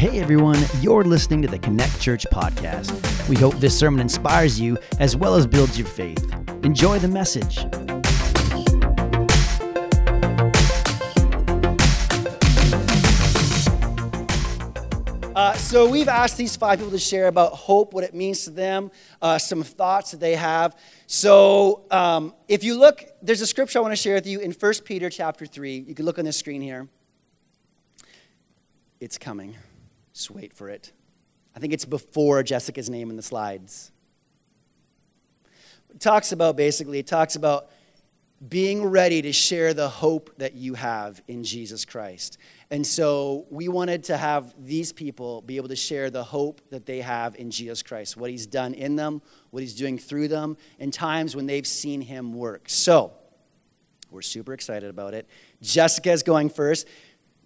Hey everyone, you're listening to the Connect Church podcast. We hope this sermon inspires you as well as builds your faith. Enjoy the message. Uh, so, we've asked these five people to share about hope, what it means to them, uh, some thoughts that they have. So, um, if you look, there's a scripture I want to share with you in 1 Peter chapter 3. You can look on the screen here. It's coming. Just wait for it. I think it's before Jessica's name in the slides. It talks about basically, it talks about being ready to share the hope that you have in Jesus Christ. And so we wanted to have these people be able to share the hope that they have in Jesus Christ, what he's done in them, what he's doing through them, in times when they've seen him work. So we're super excited about it. Jessica's going first.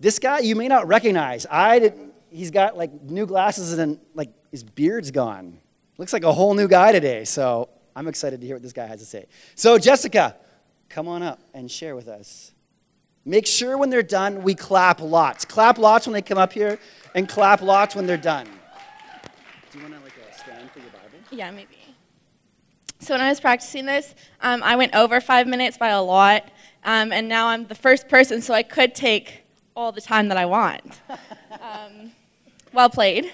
This guy you may not recognize. I did, he's got like new glasses and like his beard's gone. Looks like a whole new guy today. So I'm excited to hear what this guy has to say. So Jessica, come on up and share with us. Make sure when they're done, we clap lots. Clap lots when they come up here, and clap lots when they're done. Do you want to like a stand for your Bible? Yeah, maybe. So when I was practicing this, um, I went over five minutes by a lot, um, and now I'm the first person, so I could take all the time that I want. um, well played.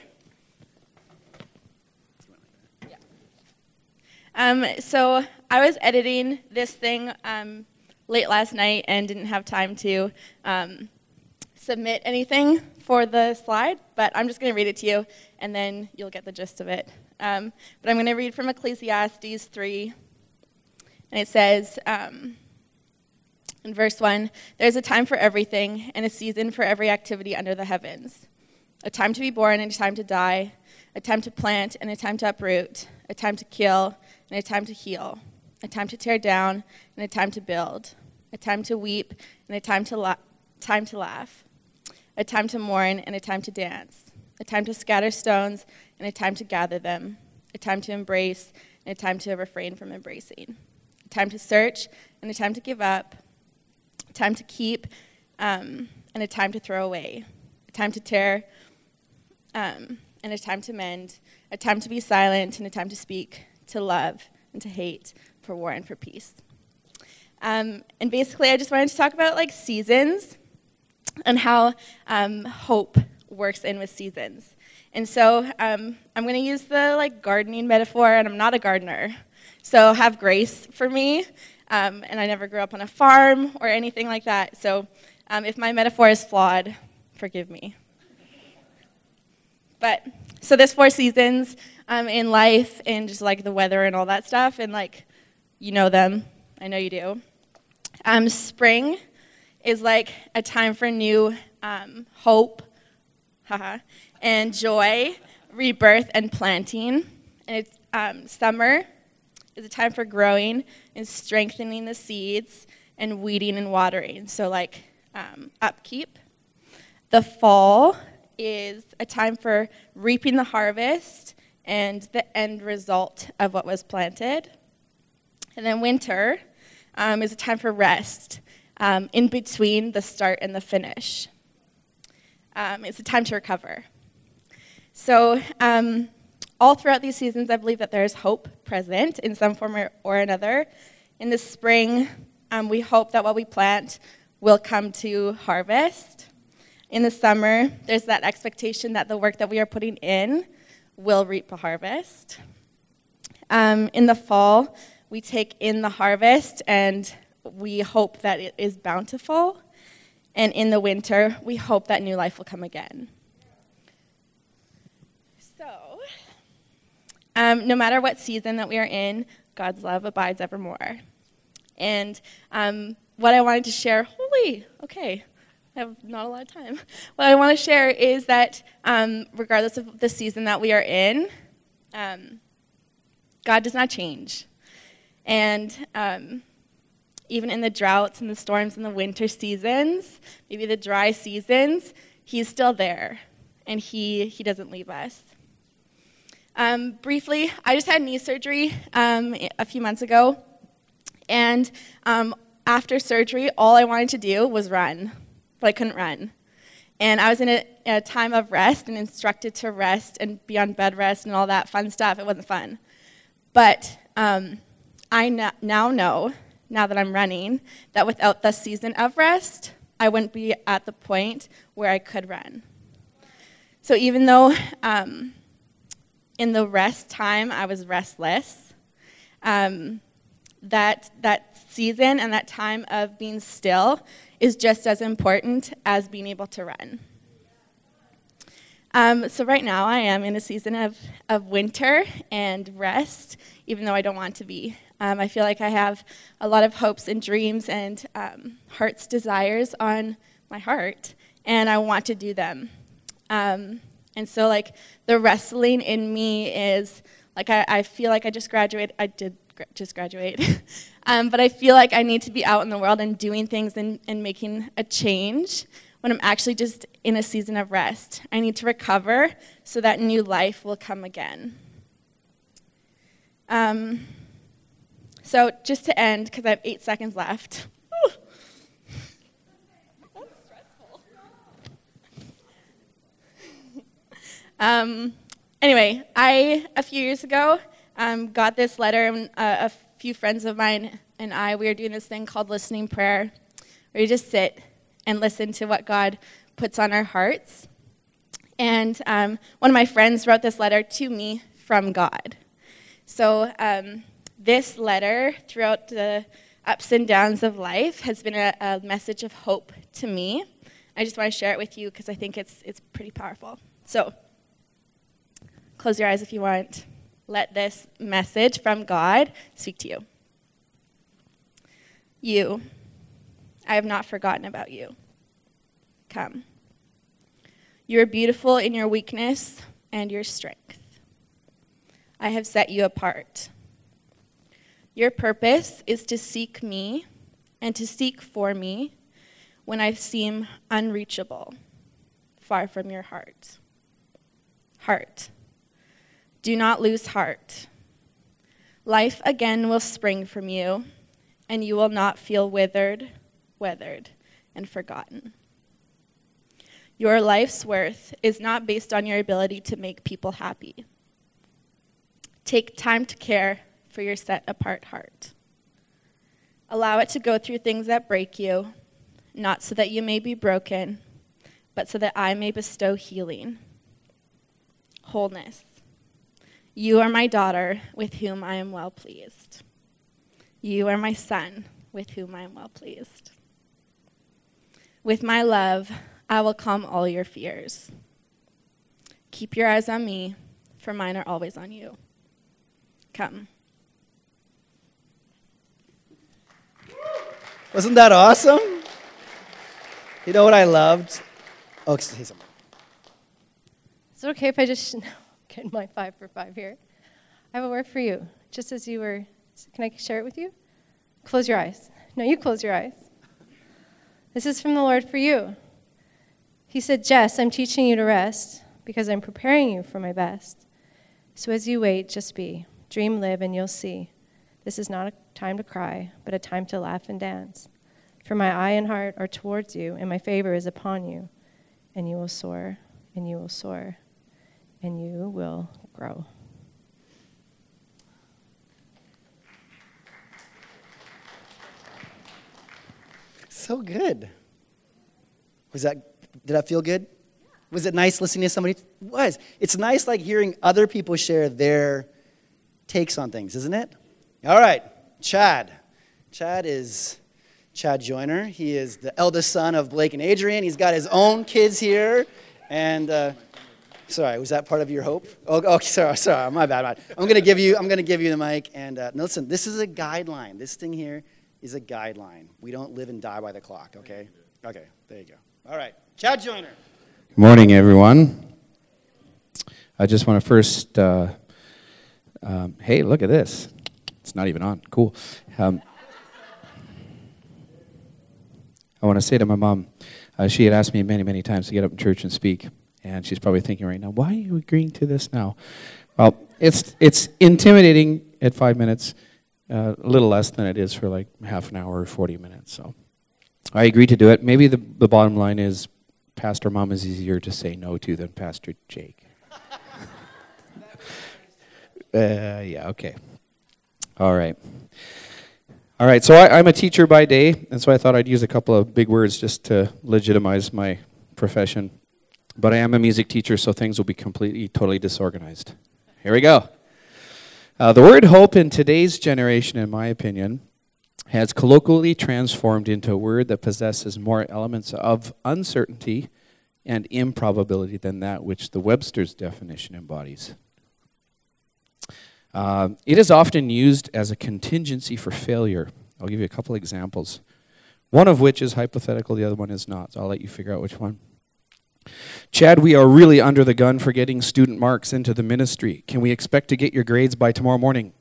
Um, so I was editing this thing um, late last night and didn't have time to um, submit anything for the slide, but I'm just going to read it to you, and then you'll get the gist of it. Um, but I'm going to read from Ecclesiastes 3, and it says um, in verse 1 There's a time for everything, and a season for every activity under the heavens a time to be born and a time to die, a time to plant and a time to uproot, a time to kill and a time to heal, a time to tear down and a time to build a time to weep and a time to, la- time to laugh, a time to mourn and a time to dance, a time to scatter stones and a time to gather them, a time to embrace and a time to refrain from embracing, a time to search and a time to give up, a time to keep um, and a time to throw away, a time to tear um, and a time to mend, a time to be silent and a time to speak, to love and to hate, for war and for peace. Um, and basically, I just wanted to talk about like seasons and how um, hope works in with seasons. And so um, I'm going to use the like gardening metaphor, and I'm not a gardener, so have grace for me. Um, and I never grew up on a farm or anything like that. So um, if my metaphor is flawed, forgive me. But so there's four seasons um, in life, and just like the weather and all that stuff, and like you know them. I know you do. Um, spring is like a time for new um, hope haha, and joy, rebirth, and planting. And it's, um, summer is a time for growing and strengthening the seeds and weeding and watering. So, like um, upkeep. The fall is a time for reaping the harvest and the end result of what was planted. And then winter um, is a time for rest um, in between the start and the finish. Um, it's a time to recover. So, um, all throughout these seasons, I believe that there is hope present in some form or, or another. In the spring, um, we hope that what we plant will come to harvest. In the summer, there's that expectation that the work that we are putting in will reap a harvest. Um, in the fall, we take in the harvest and we hope that it is bountiful. And in the winter, we hope that new life will come again. So, um, no matter what season that we are in, God's love abides evermore. And um, what I wanted to share, holy, okay, I have not a lot of time. What I want to share is that um, regardless of the season that we are in, um, God does not change. And um, even in the droughts and the storms and the winter seasons, maybe the dry seasons, He's still there and He, he doesn't leave us. Um, briefly, I just had knee surgery um, a few months ago. And um, after surgery, all I wanted to do was run, but I couldn't run. And I was in a, a time of rest and instructed to rest and be on bed rest and all that fun stuff. It wasn't fun. But um, I now know, now that I'm running, that without the season of rest, I wouldn't be at the point where I could run. So even though um, in the rest time I was restless, um, that, that season and that time of being still is just as important as being able to run. Um, so right now I am in a season of, of winter and rest, even though I don't want to be. Um, I feel like I have a lot of hopes and dreams and um, heart's desires on my heart, and I want to do them. Um, and so, like, the wrestling in me is like I, I feel like I just graduated. I did just graduate, um, but I feel like I need to be out in the world and doing things and, and making a change when I'm actually just in a season of rest. I need to recover so that new life will come again. Um, so, just to end, because I have eight seconds left. um, anyway, I, a few years ago, um, got this letter, and uh, a few friends of mine and I, we were doing this thing called listening prayer, where you just sit and listen to what God puts on our hearts. And um, one of my friends wrote this letter to me from God. So, um, this letter, throughout the ups and downs of life, has been a, a message of hope to me. I just want to share it with you because I think it's, it's pretty powerful. So, close your eyes if you want. Let this message from God speak to you. You I have not forgotten about you. Come. You are beautiful in your weakness and your strength. I have set you apart. Your purpose is to seek me and to seek for me when I seem unreachable, far from your heart. Heart. Do not lose heart. Life again will spring from you, and you will not feel withered weathered, and forgotten. Your life's worth is not based on your ability to make people happy. Take time to care for your set apart heart. Allow it to go through things that break you, not so that you may be broken, but so that I may bestow healing. Wholeness. You are my daughter with whom I am well pleased. You are my son with whom I am well pleased. With my love, I will calm all your fears. Keep your eyes on me, for mine are always on you. Come. Wasn't that awesome? You know what I loved? Oh, say something. Is it okay if I just get my five for five here? I have a word for you. Just as you were, can I share it with you? Close your eyes. No, you close your eyes. This is from the Lord for you. He said, Jess, I'm teaching you to rest because I'm preparing you for my best. So as you wait, just be. Dream, live, and you'll see. This is not a time to cry, but a time to laugh and dance. For my eye and heart are towards you, and my favor is upon you. And you will soar, and you will soar, and you will grow. So good. Was that, did that feel good? Was it nice listening to somebody? It was. It's nice like hearing other people share their takes on things, isn't it? All right, Chad. Chad is Chad Joyner. He is the eldest son of Blake and Adrian. He's got his own kids here. And uh, sorry, was that part of your hope? Oh, oh sorry, sorry, my bad, bad. I'm gonna give you, I'm gonna give you the mic. And uh, listen, this is a guideline. This thing here is a guideline. We don't live and die by the clock, okay? Okay, there you go. All right, Chad Joyner. Good morning, everyone. I just want to first, uh, um, hey, look at this. It's not even on. Cool. Um, I want to say to my mom, uh, she had asked me many, many times to get up in church and speak, and she's probably thinking right now, why are you agreeing to this now? Well, it's it's intimidating at five minutes uh, a little less than it is for like half an hour or 40 minutes. So I agree to do it. Maybe the, the bottom line is Pastor Mom is easier to say no to than Pastor Jake. uh, yeah, okay. All right. All right, so I, I'm a teacher by day, and so I thought I'd use a couple of big words just to legitimize my profession. But I am a music teacher, so things will be completely, totally disorganized. Here we go. Uh, the word hope in today's generation, in my opinion, has colloquially transformed into a word that possesses more elements of uncertainty and improbability than that which the Webster's definition embodies. Uh, it is often used as a contingency for failure. I'll give you a couple examples. One of which is hypothetical, the other one is not. So I'll let you figure out which one. Chad, we are really under the gun for getting student marks into the ministry. Can we expect to get your grades by tomorrow morning?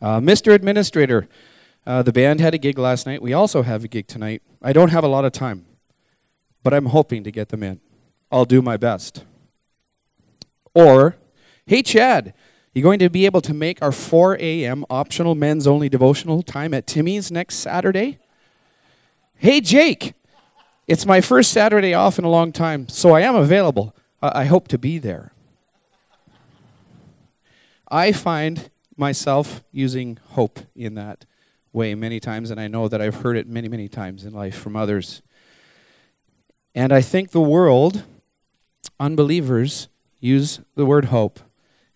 Uh, Mr. Administrator, uh, the band had a gig last night. We also have a gig tonight. I don't have a lot of time, but I'm hoping to get them in. I'll do my best. Or, hey, Chad, you going to be able to make our 4 a.m. optional men's only devotional time at Timmy's next Saturday? Hey, Jake, it's my first Saturday off in a long time, so I am available. I, I hope to be there. I find myself using hope in that way many times, and I know that I've heard it many, many times in life from others. And I think the world, unbelievers, use the word hope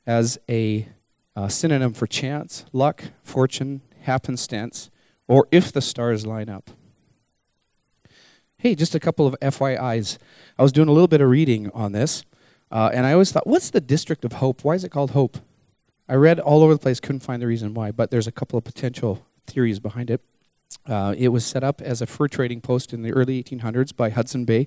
as a, a synonym for chance, luck, fortune, happenstance, or if the stars line up. Hey, just a couple of FYIs. I was doing a little bit of reading on this, uh, and I always thought, what's the District of Hope? Why is it called Hope? I read all over the place, couldn't find the reason why, but there's a couple of potential theories behind it. Uh, it was set up as a fur trading post in the early 1800s by Hudson Bay,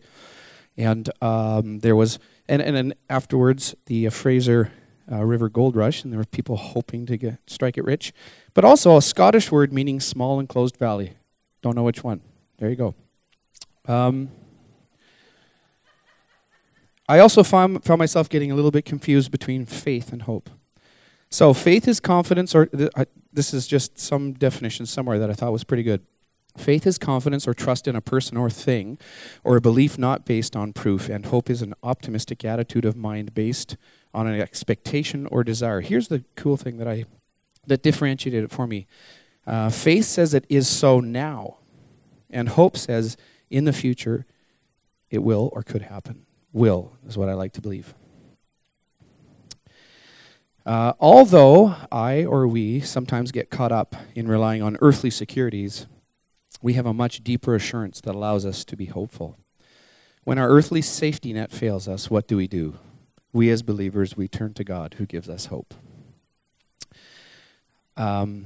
and um, there was, and, and then afterwards, the uh, Fraser uh, River Gold Rush, and there were people hoping to get, strike it rich, but also a Scottish word meaning small enclosed valley. Don't know which one. There you go. Um, I also found, found myself getting a little bit confused between faith and hope. So faith is confidence, or th- I, this is just some definition somewhere that I thought was pretty good. Faith is confidence or trust in a person or thing, or a belief not based on proof, and hope is an optimistic attitude of mind based on an expectation or desire. Here's the cool thing that I that differentiated it for me. Uh, faith says it is so now, and hope says in the future it will or could happen. Will is what I like to believe. Uh, although I or we sometimes get caught up in relying on earthly securities, we have a much deeper assurance that allows us to be hopeful. When our earthly safety net fails us, what do we do? We as believers, we turn to God who gives us hope. Um,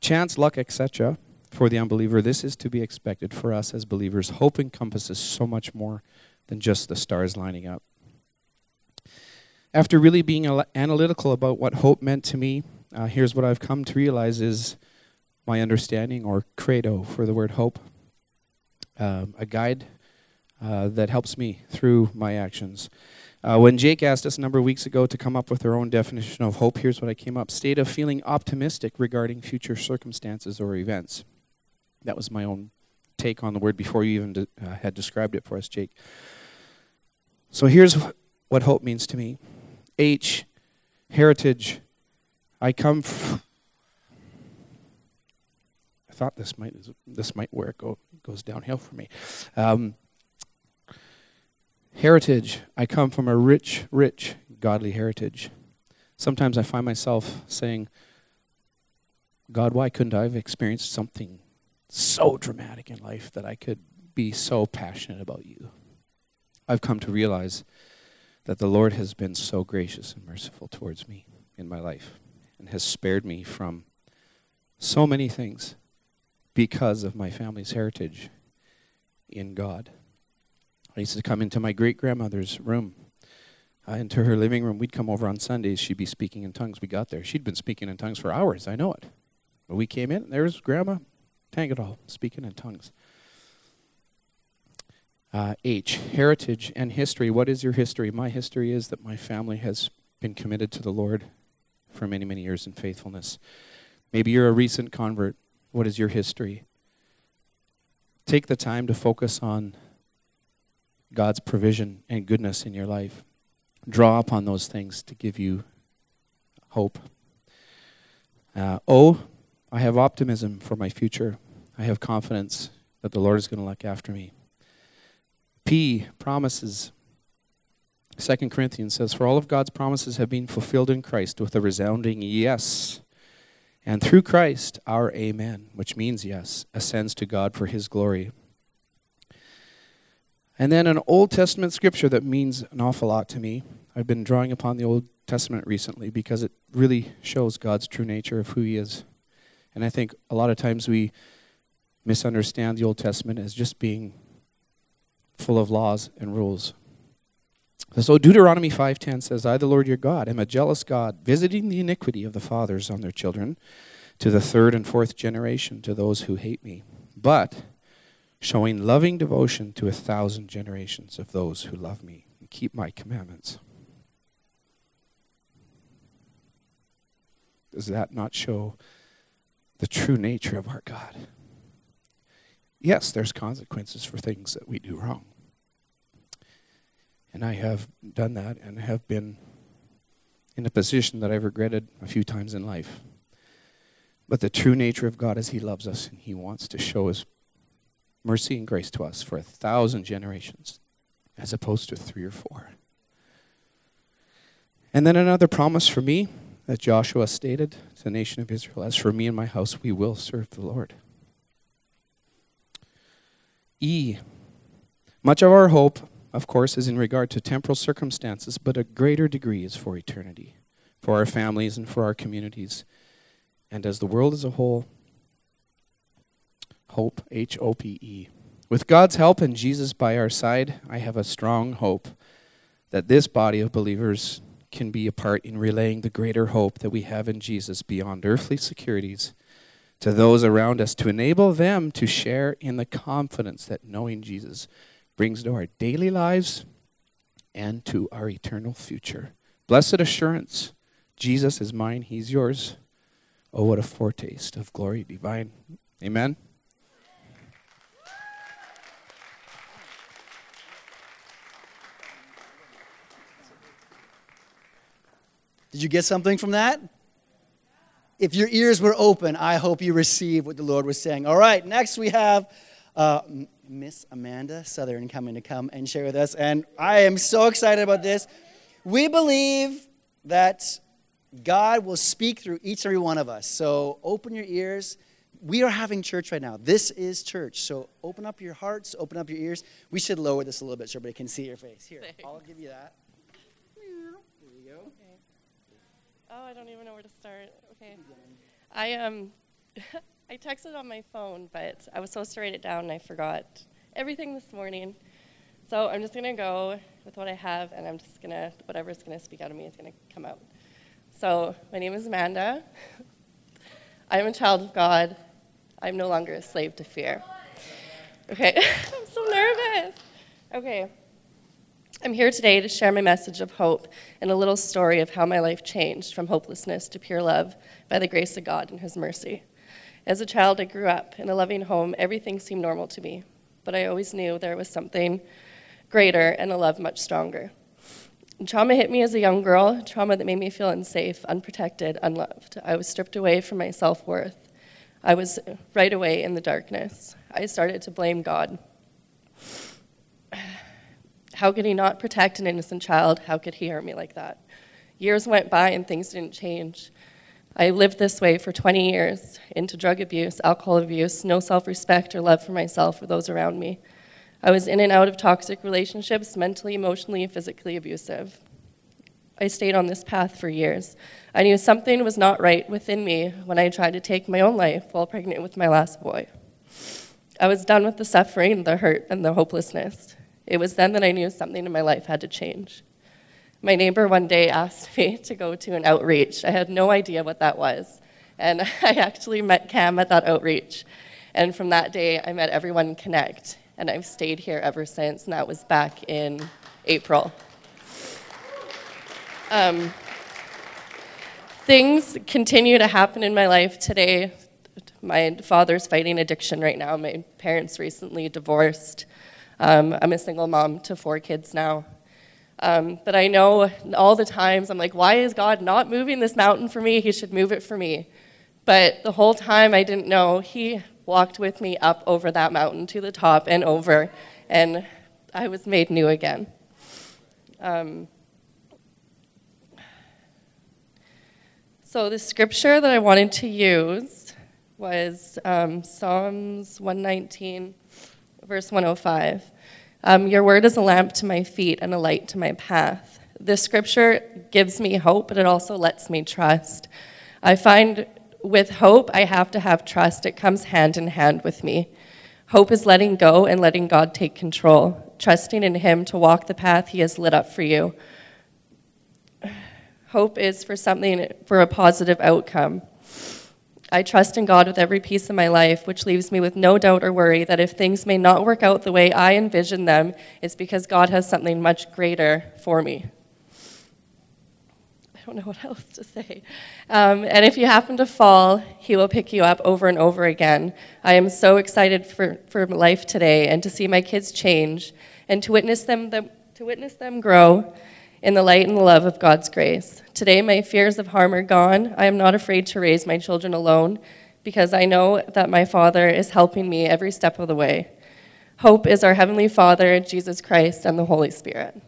chance, luck, etc. For the unbeliever, this is to be expected. For us as believers, hope encompasses so much more than just the stars lining up. After really being analytical about what hope meant to me, uh, here's what I've come to realize is my understanding or credo for the word hope, um, a guide uh, that helps me through my actions. Uh, when Jake asked us a number of weeks ago to come up with our own definition of hope, here's what I came up state of feeling optimistic regarding future circumstances or events. That was my own take on the word before you even de- uh, had described it for us, Jake. So here's what hope means to me H, heritage. I come. I thought this might this might where it go, goes downhill for me. Um, heritage. I come from a rich, rich, godly heritage. Sometimes I find myself saying, God, why couldn't I have experienced something so dramatic in life that I could be so passionate about you? I've come to realize that the Lord has been so gracious and merciful towards me in my life and has spared me from so many things because of my family's heritage in God. I used to come into my great grandmother's room, uh, into her living room. We'd come over on Sundays. She'd be speaking in tongues. We got there. She'd been speaking in tongues for hours. I know it. But we came in, there was Grandma Tangadol speaking in tongues. Uh, H, heritage and history. What is your history? My history is that my family has been committed to the Lord for many, many years in faithfulness. Maybe you're a recent convert. What is your history? take the time to focus on God's provision and goodness in your life. Draw upon those things to give you hope. Uh, o, I have optimism for my future. I have confidence that the Lord is going to look after me. P, promises. Second Corinthians says, For all of God's promises have been fulfilled in Christ with a resounding yes. And through Christ, our amen, which means yes, ascends to God for his glory. And then an Old Testament scripture that means an awful lot to me. I've been drawing upon the Old Testament recently because it really shows God's true nature of who he is. And I think a lot of times we misunderstand the Old Testament as just being full of laws and rules. So Deuteronomy 5:10 says, "I the Lord your God am a jealous God, visiting the iniquity of the fathers on their children to the third and fourth generation to those who hate me, but showing loving devotion to a thousand generations of those who love me and keep my commandments." Does that not show the true nature of our God? Yes, there's consequences for things that we do wrong. And I have done that and have been in a position that I've regretted a few times in life. But the true nature of God is He loves us and He wants to show His mercy and grace to us for a thousand generations as opposed to three or four. And then another promise for me that Joshua stated to the nation of Israel As for me and my house, we will serve the Lord. E. Much of our hope of course, is in regard to temporal circumstances, but a greater degree is for eternity, for our families and for our communities. And as the world as a whole, hope, H O P E. With God's help and Jesus by our side, I have a strong hope that this body of believers can be a part in relaying the greater hope that we have in Jesus beyond earthly securities to those around us to enable them to share in the confidence that knowing Jesus brings to our daily lives and to our eternal future. Blessed assurance Jesus is mine, he's yours. Oh, what a foretaste of glory divine. Amen. Did you get something from that? If your ears were open, I hope you received what the Lord was saying. All right, next we have uh, Miss Amanda Southern coming to come and share with us. And I am so excited about this. We believe that God will speak through each and every one of us. So open your ears. We are having church right now. This is church. So open up your hearts, open up your ears. We should lower this a little bit so everybody can see your face. Here. I'll give you that. There you go. Okay. Oh, I don't even know where to start. Okay. I um I texted on my phone, but I was supposed to write it down and I forgot everything this morning. So I'm just to go with what I have and I'm just to, whatever's to speak out of me is to come out. So my name is Amanda. I am a child of God. I'm no longer a slave to fear. Okay, I'm so nervous. Okay. I'm here today to share my message of hope and a little story of how my life changed from hopelessness to pure love by the grace of God and His mercy. As a child, I grew up in a loving home. Everything seemed normal to me, but I always knew there was something greater and a love much stronger. Trauma hit me as a young girl, trauma that made me feel unsafe, unprotected, unloved. I was stripped away from my self worth. I was right away in the darkness. I started to blame God. How could He not protect an innocent child? How could He hurt me like that? Years went by and things didn't change. I lived this way for 20 years into drug abuse, alcohol abuse, no self respect or love for myself or those around me. I was in and out of toxic relationships, mentally, emotionally, and physically abusive. I stayed on this path for years. I knew something was not right within me when I tried to take my own life while pregnant with my last boy. I was done with the suffering, the hurt, and the hopelessness. It was then that I knew something in my life had to change. My neighbor one day asked me to go to an outreach. I had no idea what that was. And I actually met Cam at that outreach. And from that day, I met everyone Connect. And I've stayed here ever since, and that was back in April. Um, things continue to happen in my life today. My father's fighting addiction right now. My parents recently divorced. Um, I'm a single mom to four kids now. Um, but I know all the times I'm like, why is God not moving this mountain for me? He should move it for me. But the whole time I didn't know, He walked with me up over that mountain to the top and over, and I was made new again. Um, so the scripture that I wanted to use was um, Psalms 119, verse 105. Um, Your word is a lamp to my feet and a light to my path. This scripture gives me hope, but it also lets me trust. I find with hope, I have to have trust. It comes hand in hand with me. Hope is letting go and letting God take control, trusting in Him to walk the path He has lit up for you. Hope is for something, for a positive outcome. I trust in God with every piece of my life, which leaves me with no doubt or worry that if things may not work out the way I envision them, it's because God has something much greater for me. I don't know what else to say. Um, and if you happen to fall, He will pick you up over and over again. I am so excited for, for life today and to see my kids change and to witness them, the, to witness them grow in the light and the love of God's grace. Today, my fears of harm are gone. I am not afraid to raise my children alone because I know that my Father is helping me every step of the way. Hope is our Heavenly Father, Jesus Christ, and the Holy Spirit.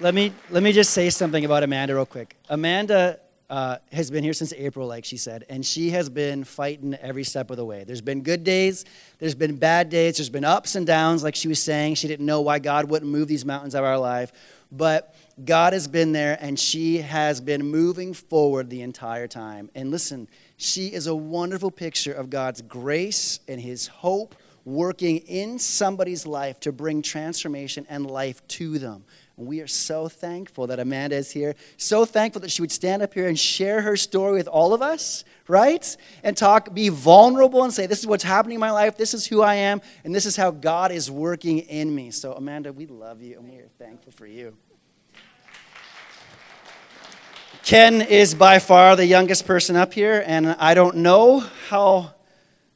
Let me let me just say something about Amanda real quick. Amanda uh, has been here since April, like she said, and she has been fighting every step of the way. There's been good days, there's been bad days, there's been ups and downs, like she was saying. She didn't know why God wouldn't move these mountains out of our life, but God has been there, and she has been moving forward the entire time. And listen, she is a wonderful picture of God's grace and His hope working in somebody's life to bring transformation and life to them. We are so thankful that Amanda is here. So thankful that she would stand up here and share her story with all of us, right? And talk, be vulnerable and say, This is what's happening in my life. This is who I am. And this is how God is working in me. So, Amanda, we love you and we are thankful for you. Ken is by far the youngest person up here, and I don't know how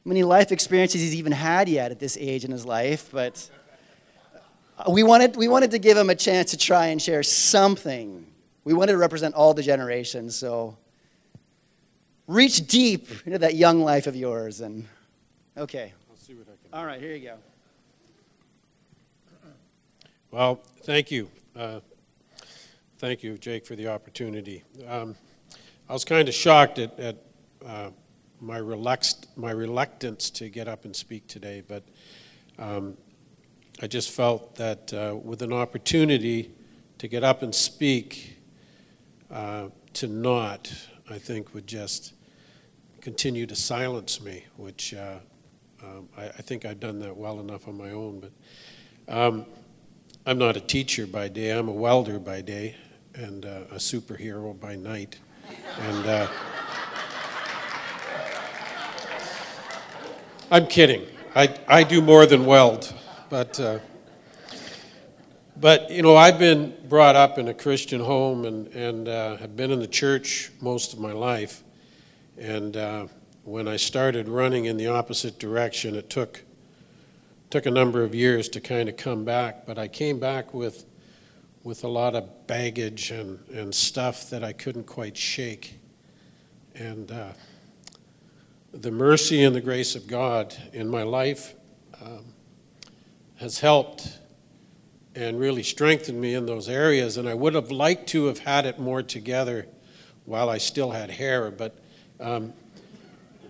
many life experiences he's even had yet at this age in his life, but we wanted, we wanted to give him a chance to try and share something. We wanted to represent all the generations, so reach deep into that young life of yours. And okay. I'll see what I can. All right, here you go. Well, thank you. Uh, thank you, Jake, for the opportunity. Um, I was kind of shocked at, at uh, my, relaxed, my reluctance to get up and speak today, but um, I just felt that uh, with an opportunity to get up and speak, uh, to not, I think, would just continue to silence me, which uh, um, I, I, think I've done that well enough on my own. But um, I'm not a teacher by day, I'm a welder by day, and uh, a superhero by night. And uh, I'm kidding. I, I do more than weld. But, uh, but you know, I've been brought up in a Christian home and, and uh, have been in the church most of my life. And uh, when I started running in the opposite direction, it took, took a number of years to kind of come back. But I came back with, with a lot of baggage and, and stuff that I couldn't quite shake. And uh, the mercy and the grace of God in my life um, has helped and really strengthened me in those areas. And I would have liked to have had it more together while I still had hair, but um,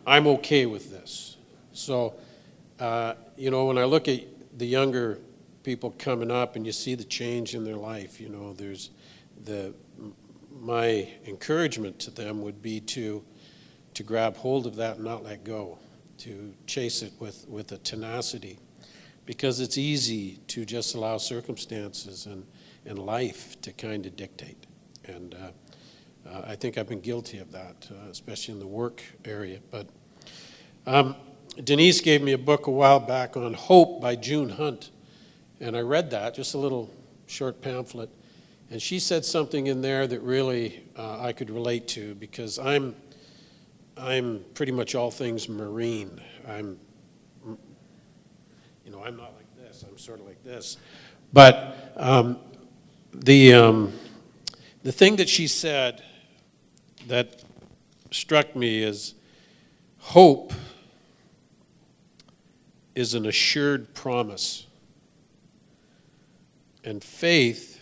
I'm okay with this. So, uh, you know, when I look at the younger people coming up and you see the change in their life, you know, there's the my encouragement to them would be to to grab hold of that and not let go, to chase it with, with a tenacity because it's easy to just allow circumstances and, and life to kind of dictate. And uh, uh, I think I've been guilty of that, uh, especially in the work area. But um, Denise gave me a book a while back on Hope by June Hunt. And I read that, just a little short pamphlet. And she said something in there that really uh, I could relate to because I'm, I'm pretty much all things marine. I'm, you know, I'm not like this. I'm sort of like this. But um, the, um, the thing that she said that struck me is hope is an assured promise, and faith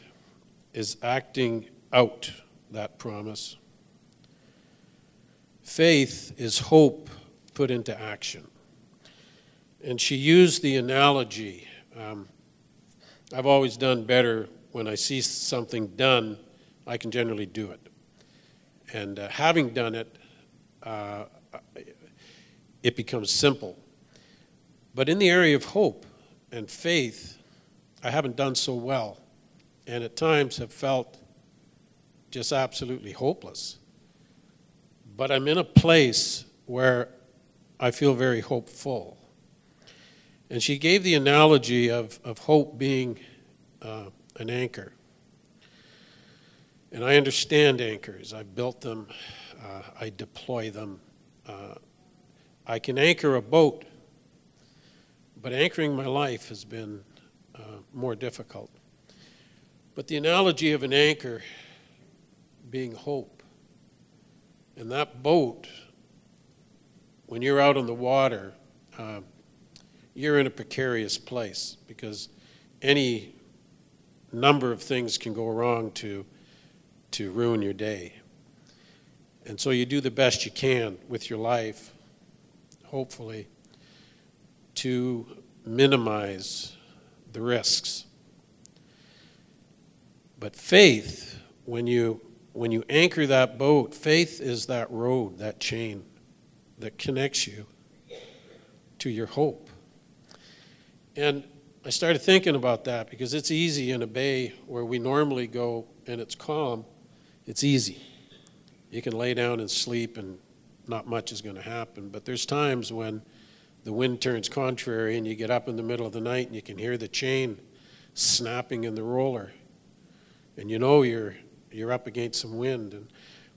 is acting out that promise. Faith is hope put into action. And she used the analogy um, I've always done better when I see something done, I can generally do it. And uh, having done it, uh, it becomes simple. But in the area of hope and faith, I haven't done so well, and at times have felt just absolutely hopeless. But I'm in a place where I feel very hopeful. And she gave the analogy of, of hope being uh, an anchor. And I understand anchors. I've built them, uh, I deploy them. Uh, I can anchor a boat, but anchoring my life has been uh, more difficult. But the analogy of an anchor being hope, and that boat, when you're out on the water, uh, you're in a precarious place because any number of things can go wrong to to ruin your day. And so you do the best you can with your life, hopefully, to minimize the risks. But faith, when you when you anchor that boat, faith is that rode, that chain that connects you to your hope. And I started thinking about that because it's easy in a bay where we normally go and it's calm it's easy. You can lay down and sleep, and not much is going to happen. But there's times when the wind turns contrary, and you get up in the middle of the night and you can hear the chain snapping in the roller, and you know you're you're up against some wind. And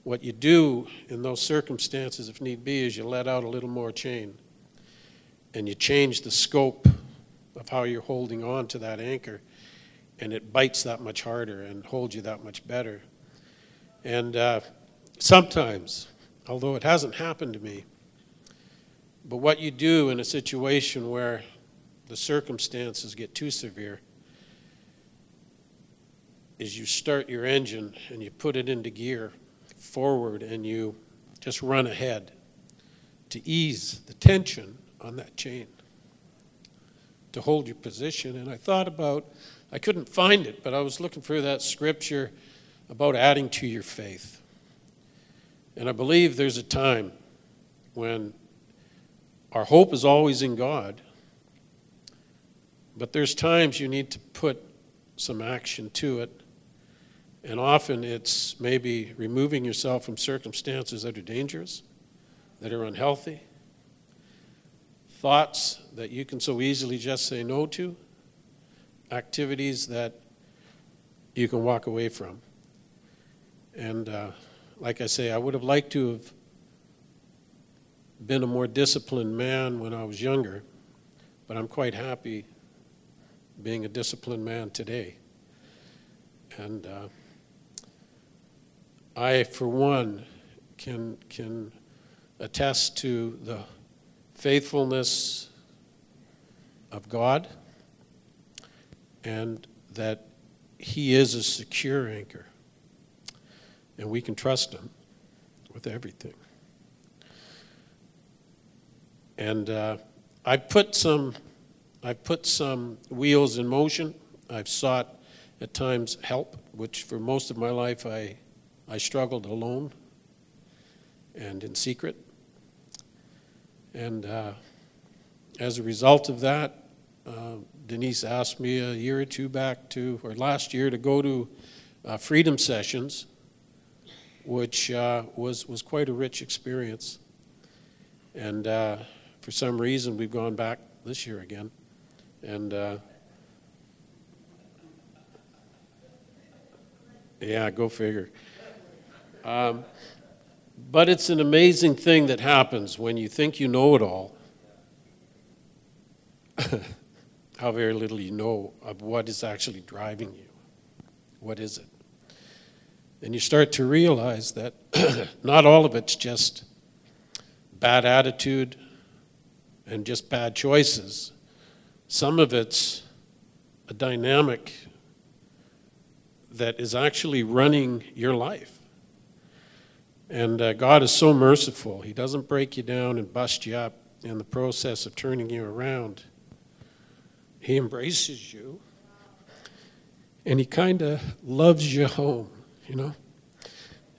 what you do in those circumstances, if need be, is you let out a little more chain, and you change the scope of how you're holding on to that anchor, and it bites that much harder and holds you that much better. And uh, sometimes, although it hasn't happened to me, but what you do in a situation where the circumstances get too severe is you start your engine and you put it into gear forward and you just run ahead to ease the tension on that chain to hold your position. And I thought about, I couldn't find it, but I was looking for that scripture about adding to your faith. And I believe there's a time when our hope is always in God, but there's times you need to put some action to it. And often it's maybe removing yourself from circumstances that are dangerous, that are unhealthy, thoughts that you can so easily just say no to, activities that you can walk away from. And uh, like I say, I would have liked to have been a more disciplined man when I was younger, but I'm quite happy being a disciplined man today. And uh, I, for one, can, can attest to the faithfulness of God and that He is a secure anchor and we can trust Him with everything. And uh, I put some, I put some wheels in motion. I've sought at times help, which for most of my life I, I struggled alone and in secret. And uh, as a result of that, uh, Denise asked me a year or two back to, or last year, to go to uh, freedom sessions which uh, was, was quite a rich experience. And uh, for some reason, we've gone back this year again. And uh, Yeah, go figure. Um, but it's an amazing thing that happens when you think you know it all. How very little you know of what is actually driving you. What is it? And you start to realize that not all of it's just bad attitude and just bad choices. Some of it's a dynamic that is actually running your life. And uh, God is so merciful. He doesn't break you down and bust you up in the process of turning you around. He embraces you and He kind of loves you home, you know?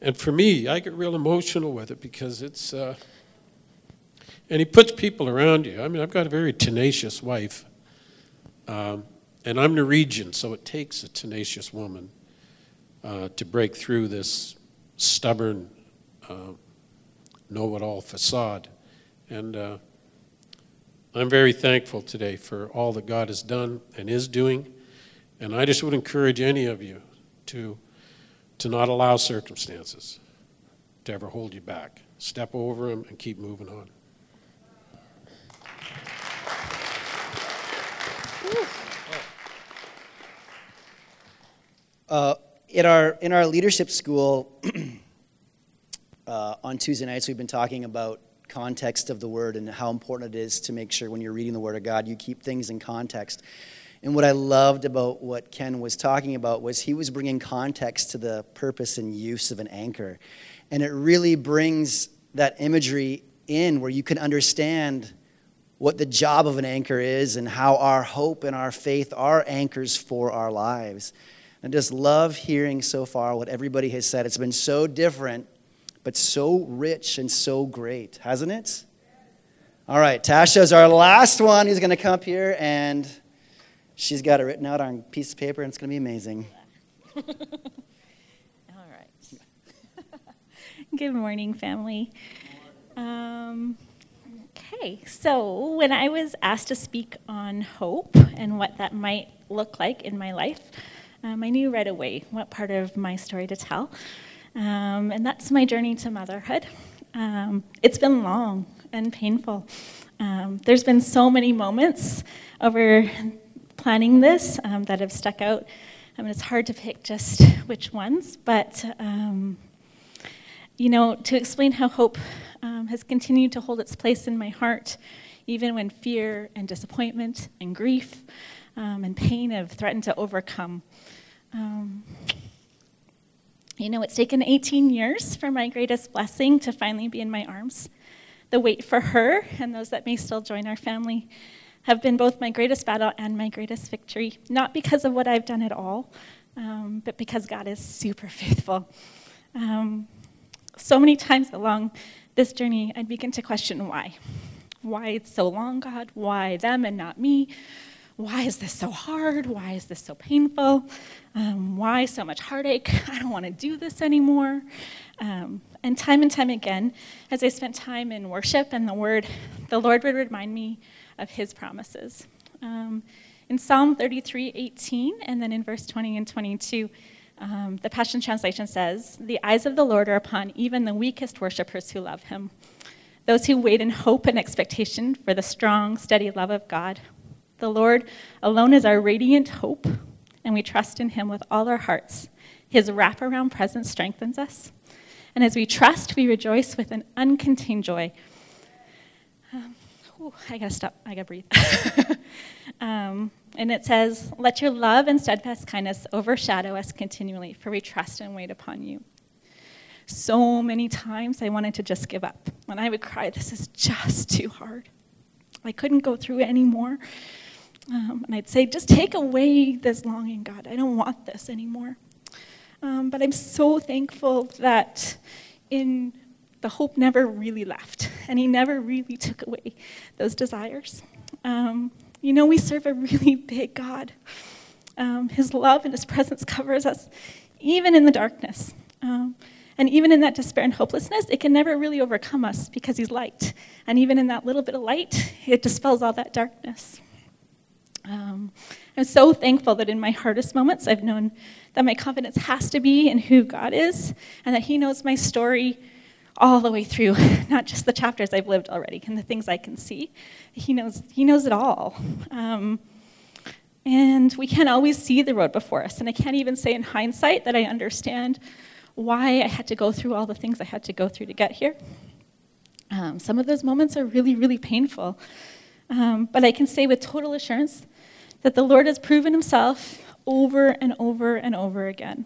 And for me, I get real emotional with it because it's, uh, and He puts people around you. I mean, I've got a very tenacious wife. Um, and I'm Norwegian, so it takes a tenacious woman uh, to break through this stubborn, uh, know it all facade. And uh, I'm very thankful today for all that God has done and is doing. And I just would encourage any of you to, to not allow circumstances to ever hold you back. Step over them and keep moving on. Uh, in our in our leadership school uh, on Tuesday nights, we've been talking about context of the word and how important it is to make sure when you're reading the word of God, you keep things in context. And what I loved about what Ken was talking about was he was bringing context to the purpose and use of an anchor, and it really brings that imagery in where you can understand what the job of an anchor is and how our hope and our faith are anchors for our lives. I just love hearing so far what everybody has said. It's been so different, but so rich and so great, hasn't it? All right, Tasha's our last one who's going to come up here, and she's got it written out on a piece of paper, and it's going to be amazing. All right. Good morning, family. Um, okay, so when I was asked to speak on hope and what that might look like in my life, um, I knew right away what part of my story to tell. Um, and that's my journey to motherhood. Um, it's been long and painful. Um, there's been so many moments over planning this um, that have stuck out. I mean, it's hard to pick just which ones, but um, you know, to explain how hope has continued to hold its place in my heart, even when fear and disappointment and grief um, and pain have threatened to overcome. You know, it's taken 18 years for my greatest blessing to finally be in my arms. The wait for her and those that may still join our family have been both my greatest battle and my greatest victory, not because of what I've done at all, um, but because God is super faithful. Um, so many times along this journey, I'd begin to question why. Why it's so long, God? Why them and not me? Why is this so hard? Why is this so painful? Um, why so much heartache? I don't want to do this anymore. Um, and time and time again, as I spent time in worship and the Word, the Lord would remind me of His promises. Um, in Psalm 33 18, and then in verse 20 and 22, um, the Passion Translation says, The eyes of the Lord are upon even the weakest worshippers who love Him, those who wait in hope and expectation for the strong, steady love of God. The Lord alone is our radiant hope, and we trust in Him with all our hearts. His wraparound presence strengthens us. And as we trust, we rejoice with an uncontained joy. Um, ooh, I gotta stop, I gotta breathe. um, and it says, Let your love and steadfast kindness overshadow us continually, for we trust and wait upon you. So many times I wanted to just give up. When I would cry, This is just too hard. I couldn't go through it anymore. Um, and I'd say, just take away this longing, God. I don't want this anymore. Um, but I'm so thankful that in the hope never really left, and He never really took away those desires. Um, you know, we serve a really big God. Um, his love and His presence covers us, even in the darkness. Um, and even in that despair and hopelessness, it can never really overcome us because He's light. And even in that little bit of light, it dispels all that darkness. Um, I'm so thankful that in my hardest moments, I've known that my confidence has to be in who God is and that He knows my story all the way through, not just the chapters I've lived already and the things I can see. He knows, he knows it all. Um, and we can't always see the road before us. And I can't even say in hindsight that I understand why I had to go through all the things I had to go through to get here. Um, some of those moments are really, really painful. Um, but I can say with total assurance that the Lord has proven himself over and over and over again.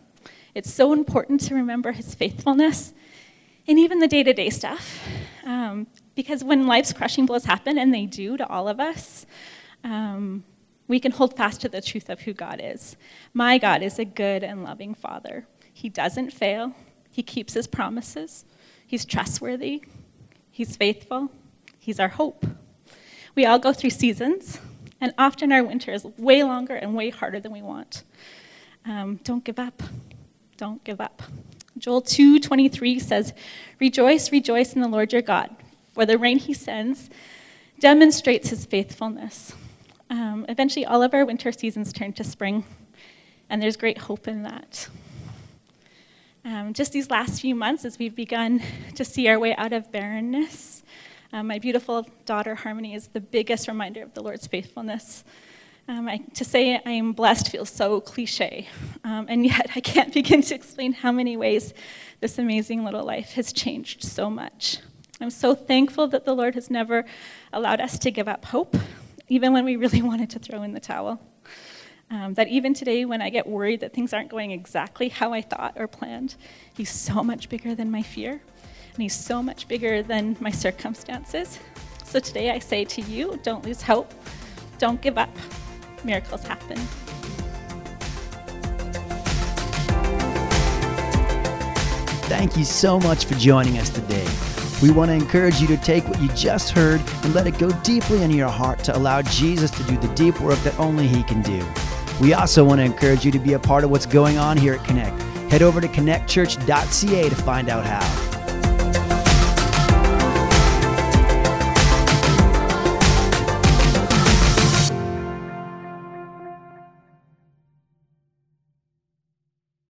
It's so important to remember his faithfulness in even the day to day stuff. Um, because when life's crushing blows happen, and they do to all of us, um, we can hold fast to the truth of who God is. My God is a good and loving Father. He doesn't fail, He keeps His promises, He's trustworthy, He's faithful, He's our hope. We all go through seasons, and often our winter is way longer and way harder than we want. Um, don't give up. Don't give up. Joel 2:23 says, "Rejoice, rejoice in the Lord your God, for the rain he sends demonstrates his faithfulness." Um, eventually, all of our winter seasons turn to spring, and there's great hope in that. Um, just these last few months, as we've begun to see our way out of barrenness, um, my beautiful daughter Harmony is the biggest reminder of the Lord's faithfulness. Um, I, to say I am blessed feels so cliche, um, and yet I can't begin to explain how many ways this amazing little life has changed so much. I'm so thankful that the Lord has never allowed us to give up hope, even when we really wanted to throw in the towel. Um, that even today, when I get worried that things aren't going exactly how I thought or planned, He's so much bigger than my fear and He's so much bigger than my circumstances. So today I say to you don't lose hope, don't give up. Miracles happen. Thank you so much for joining us today. We want to encourage you to take what you just heard and let it go deeply into your heart to allow Jesus to do the deep work that only He can do. We also want to encourage you to be a part of what's going on here at Connect. Head over to connectchurch.ca to find out how.